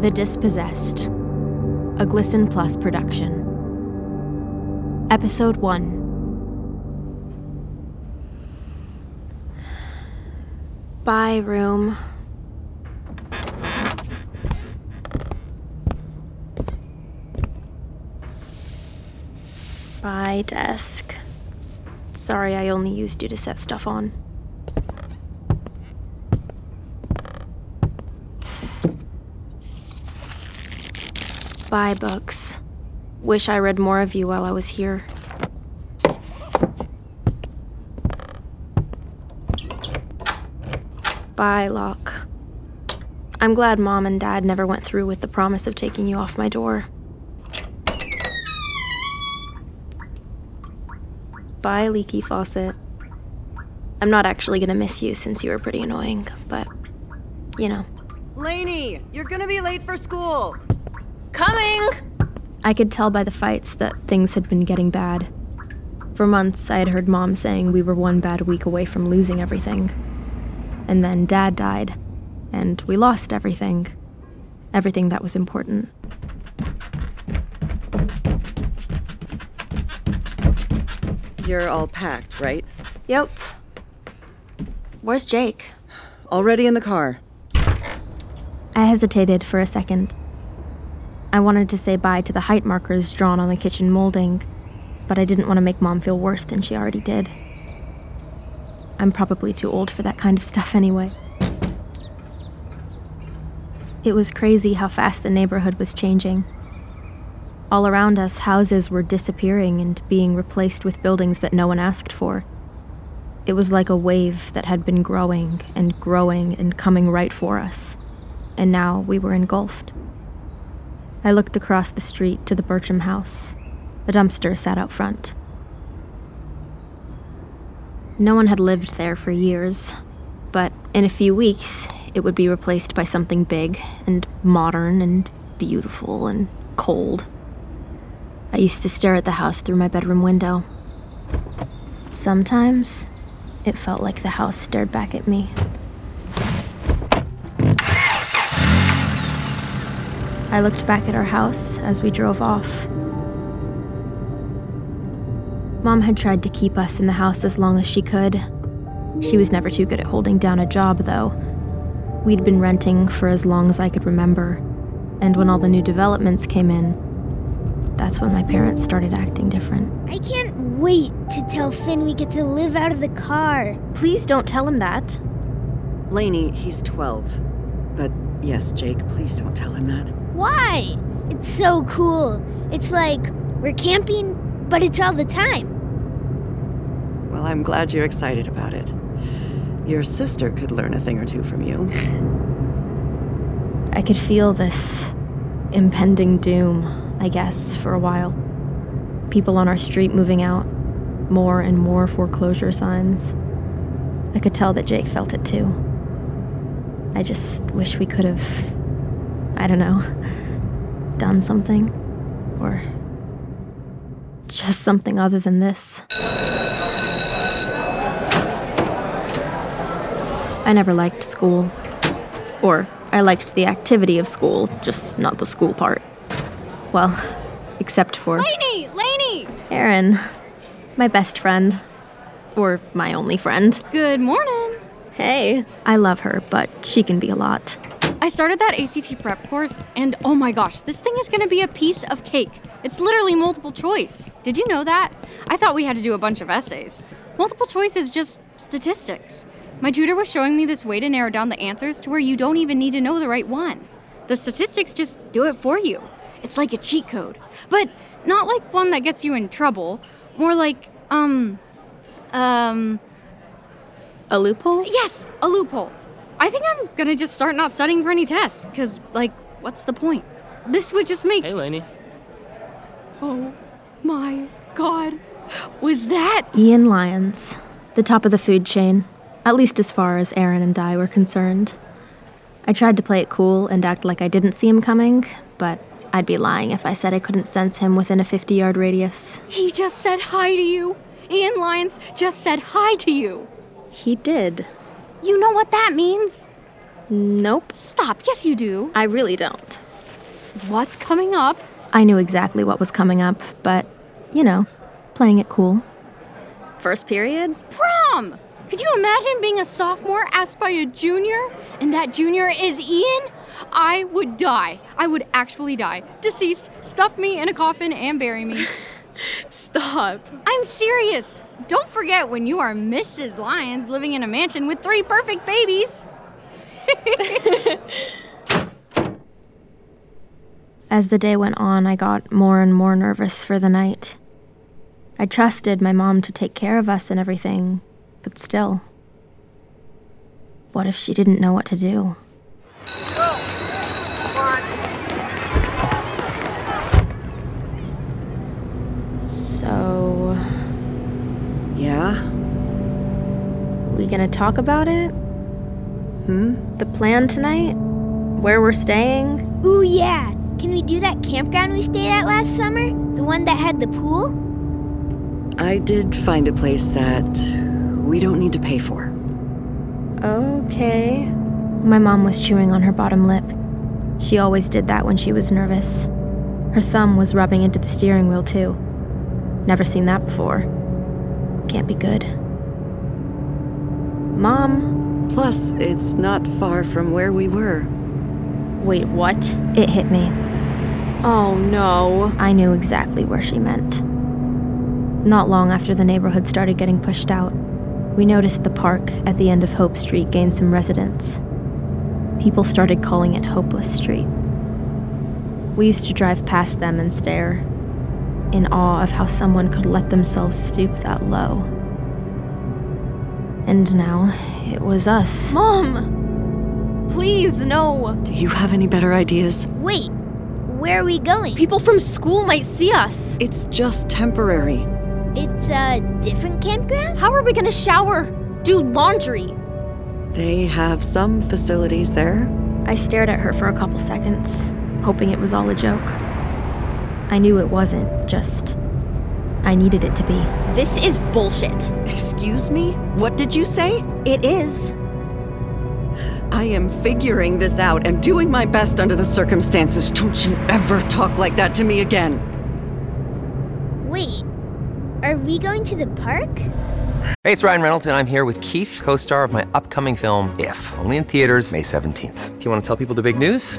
The Dispossessed, a Glisten Plus production. Episode 1 Bye, room. Bye, desk. Sorry I only used you to set stuff on. Bye, books. Wish I read more of you while I was here. Bye, lock. I'm glad mom and dad never went through with the promise of taking you off my door. Bye, leaky faucet. I'm not actually gonna miss you since you were pretty annoying, but you know. Laney, you're gonna be late for school. Coming! I could tell by the fights that things had been getting bad. For months, I had heard mom saying we were one bad week away from losing everything. And then dad died, and we lost everything. Everything that was important. You're all packed, right? Yep. Where's Jake? Already in the car. I hesitated for a second. I wanted to say bye to the height markers drawn on the kitchen molding, but I didn't want to make mom feel worse than she already did. I'm probably too old for that kind of stuff anyway. It was crazy how fast the neighborhood was changing. All around us, houses were disappearing and being replaced with buildings that no one asked for. It was like a wave that had been growing and growing and coming right for us, and now we were engulfed. I looked across the street to the Bertram house. A dumpster sat out front. No one had lived there for years, but in a few weeks, it would be replaced by something big and modern and beautiful and cold. I used to stare at the house through my bedroom window. Sometimes, it felt like the house stared back at me. I looked back at our house as we drove off. Mom had tried to keep us in the house as long as she could. She was never too good at holding down a job, though. We'd been renting for as long as I could remember, and when all the new developments came in, that's when my parents started acting different. I can't wait to tell Finn we get to live out of the car. Please don't tell him that. Laney, he's 12. But yes, Jake, please don't tell him that. Why? It's so cool. It's like we're camping, but it's all the time. Well, I'm glad you're excited about it. Your sister could learn a thing or two from you. I could feel this impending doom, I guess, for a while. People on our street moving out, more and more foreclosure signs. I could tell that Jake felt it too. I just wish we could have, I don't know, done something. Or just something other than this. I never liked school. Or I liked the activity of school, just not the school part. Well, except for Laney! Laney! Aaron, my best friend. Or my only friend. Good morning. Hey, I love her, but she can be a lot. I started that ACT prep course, and oh my gosh, this thing is gonna be a piece of cake. It's literally multiple choice. Did you know that? I thought we had to do a bunch of essays. Multiple choice is just statistics. My tutor was showing me this way to narrow down the answers to where you don't even need to know the right one. The statistics just do it for you. It's like a cheat code, but not like one that gets you in trouble. More like, um, um, A loophole? yes, a loophole. I think I'm gonna just start not studying for any tests, because, like, what's the point? This would just make. Hey, Laney. Oh my god. Was that? Ian Lyons, the top of the food chain, at least as far as Aaron and I were concerned. I tried to play it cool and act like I didn't see him coming, but I'd be lying if I said I couldn't sense him within a 50 yard radius. He just said hi to you. Ian Lyons just said hi to you. He did. You know what that means? Nope. Stop. Yes, you do. I really don't. What's coming up? I knew exactly what was coming up, but, you know, playing it cool. First period? Prom! Could you imagine being a sophomore asked by a junior, and that junior is Ian? I would die. I would actually die. Deceased, stuff me in a coffin and bury me. Stop. I'm serious. Don't forget when you are Mrs. Lyons living in a mansion with three perfect babies. As the day went on, I got more and more nervous for the night. I trusted my mom to take care of us and everything, but still. What if she didn't know what to do? So, Yeah? we gonna talk about it? Hmm? The plan tonight? Where we're staying? Ooh, yeah. Can we do that campground we stayed at last summer? The one that had the pool? I did find a place that we don't need to pay for. Okay. My mom was chewing on her bottom lip. She always did that when she was nervous. Her thumb was rubbing into the steering wheel, too. Never seen that before. Can't be good. Mom, Plus, it's not far from where we were. wait, what? It hit me. Oh no. I knew exactly where she meant. Not long after the neighborhood started getting pushed out, we noticed the park at the end of Hope Street gained some residents. People started calling it Hopeless Street. We used to drive past them and stare, in awe of how someone could let themselves stoop that low. And now, it was us. Mom! Please, no! Do you have any better ideas? Wait, where are we going? People from school might see us. It's just temporary. It's a different campground? How are we gonna shower? Do laundry? They have some facilities there. I stared at her for a couple seconds, hoping it was all a joke. I knew it wasn't, just. I needed it to be. This is bullshit. Excuse me? What did you say? It is. I am figuring this out and doing my best under the circumstances. Don't you ever talk like that to me again. Wait, are we going to the park? Hey, it's Ryan Reynolds, and I'm here with Keith, co star of my upcoming film, If, only in theaters, May 17th. Do you want to tell people the big news?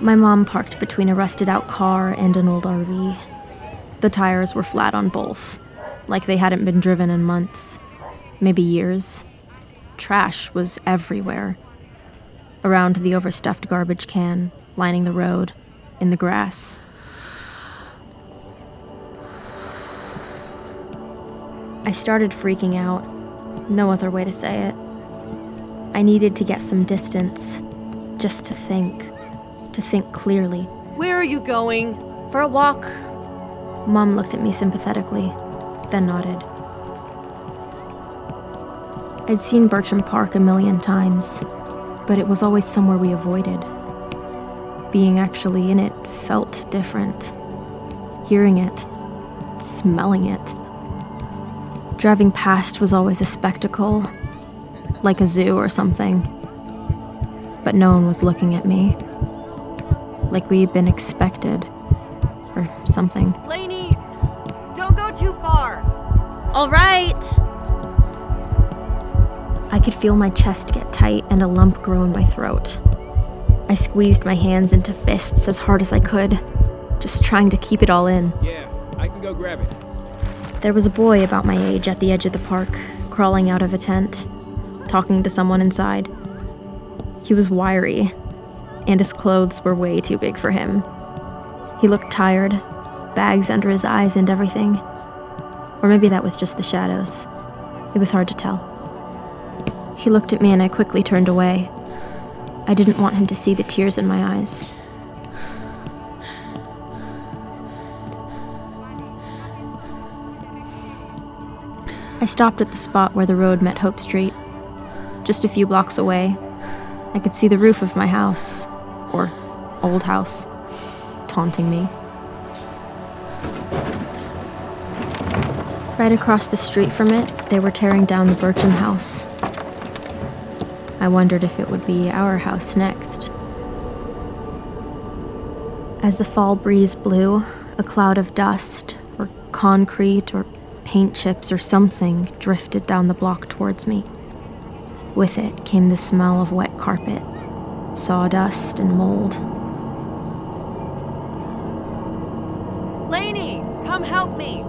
My mom parked between a rusted out car and an old RV. The tires were flat on both, like they hadn't been driven in months, maybe years. Trash was everywhere. Around the overstuffed garbage can, lining the road, in the grass. I started freaking out. No other way to say it. I needed to get some distance, just to think to think clearly. Where are you going? For a walk. Mom looked at me sympathetically, then nodded. I'd seen Bertram Park a million times, but it was always somewhere we avoided. being actually in it felt different. Hearing it, smelling it. Driving past was always a spectacle, like a zoo or something. But no one was looking at me. Like we had been expected, or something. Laney, don't go too far. All right. I could feel my chest get tight and a lump grow in my throat. I squeezed my hands into fists as hard as I could, just trying to keep it all in. Yeah, I can go grab it. There was a boy about my age at the edge of the park, crawling out of a tent, talking to someone inside. He was wiry, and his clothes were way too big for him. He looked tired, bags under his eyes and everything. Or maybe that was just the shadows. It was hard to tell. He looked at me and I quickly turned away. I didn't want him to see the tears in my eyes. I stopped at the spot where the road met Hope Street. Just a few blocks away, I could see the roof of my house, or old house, taunting me. Right across the street from it, they were tearing down the Bertram house. I wondered if it would be our house next. As the fall breeze blew, a cloud of dust, or concrete, or paint chips, or something drifted down the block towards me. With it came the smell of wet carpet, sawdust, and mold. Laney, come help me.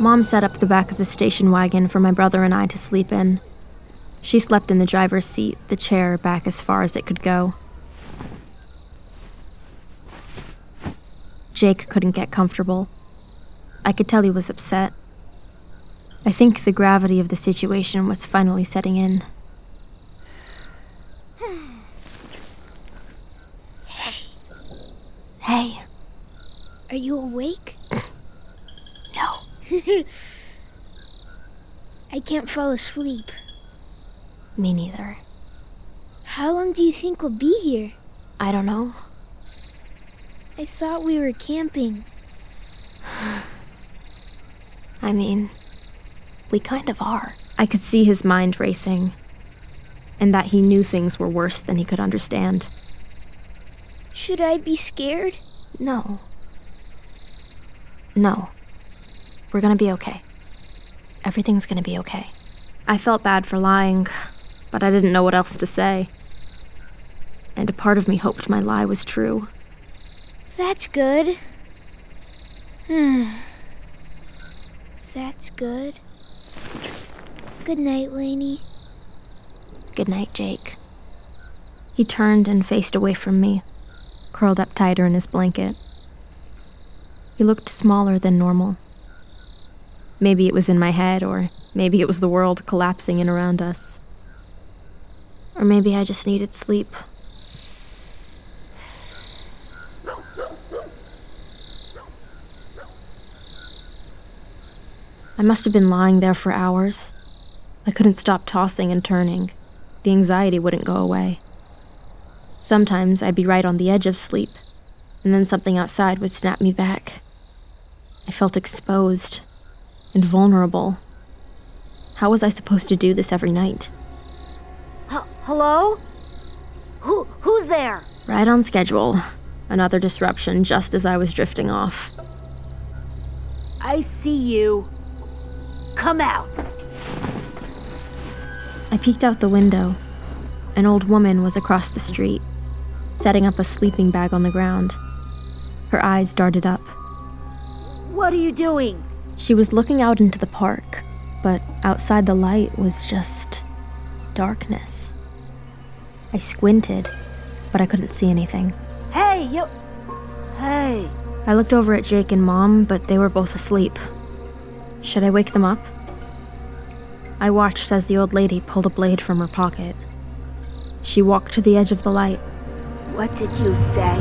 Mom set up the back of the station wagon for my brother and I to sleep in. She slept in the driver's seat, the chair back as far as it could go. Jake couldn't get comfortable. I could tell he was upset. I think the gravity of the situation was finally setting in. Hey, Hey. Are you awake? no. I can't fall asleep. Me neither. How long do you think we'll be here? I don't know. I thought we were camping. I mean, we kind of are. I could see his mind racing, and that he knew things were worse than he could understand. Should I be scared? No. No. We're gonna be okay. Everything's gonna be okay. I felt bad for lying, but I didn't know what else to say. And a part of me hoped my lie was true. That's good. Hmm. That's good. Good night, Laney. Good night, Jake. He turned and faced away from me, curled up tighter in his blanket. He looked smaller than normal. Maybe it was in my head, or maybe it was the world collapsing in around us. Or maybe I just needed sleep. I must have been lying there for hours. I couldn't stop tossing and turning. The anxiety wouldn't go away. Sometimes I'd be right on the edge of sleep, and then something outside would snap me back. I felt exposed and vulnerable. How was I supposed to do this every night? Hello? Who who's there? Right on schedule. Another disruption just as I was drifting off. I see you. Come out. I peeked out the window. An old woman was across the street, setting up a sleeping bag on the ground. Her eyes darted up. What are you doing? She was looking out into the park, but outside the light was just darkness. I squinted, but I couldn't see anything. Hey, you. Hey. I looked over at Jake and Mom, but they were both asleep. Should I wake them up? I watched as the old lady pulled a blade from her pocket. She walked to the edge of the light, What did you say?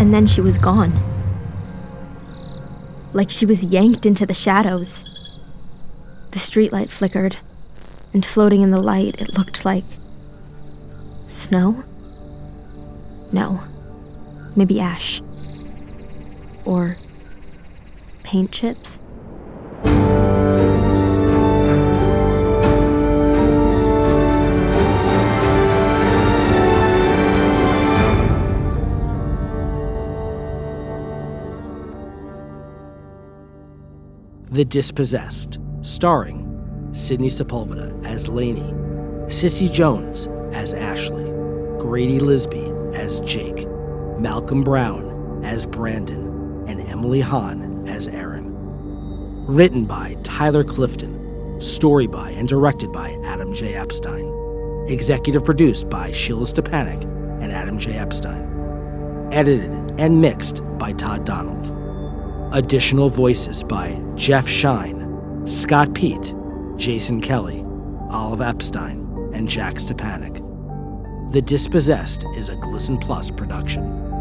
and then she was gone. Like she was yanked into the shadows. The streetlight flickered, And floating in the light, it looked like. snow? No. Maybe ash. Or. Paint chips? The Dispossessed, starring Sydney Sepulveda as Laney, Cissy Jones as Ashley, Grady Lisbe as Jake, Malcolm Bowen as Brandon, and Emily Hahn as Aaron. Written by Tyler Clifton, story by and directed by Adam J. Epstein, executive produced by Sheila Stepanek and Adam J. Epstein, edited and mixed by Todd Donald. Additional voices by Jeff Shine, Scott Pete, Jason Kelly, Olive Epstein, and Jack Stepanek. The Dispossessed is a Glisten Plus production.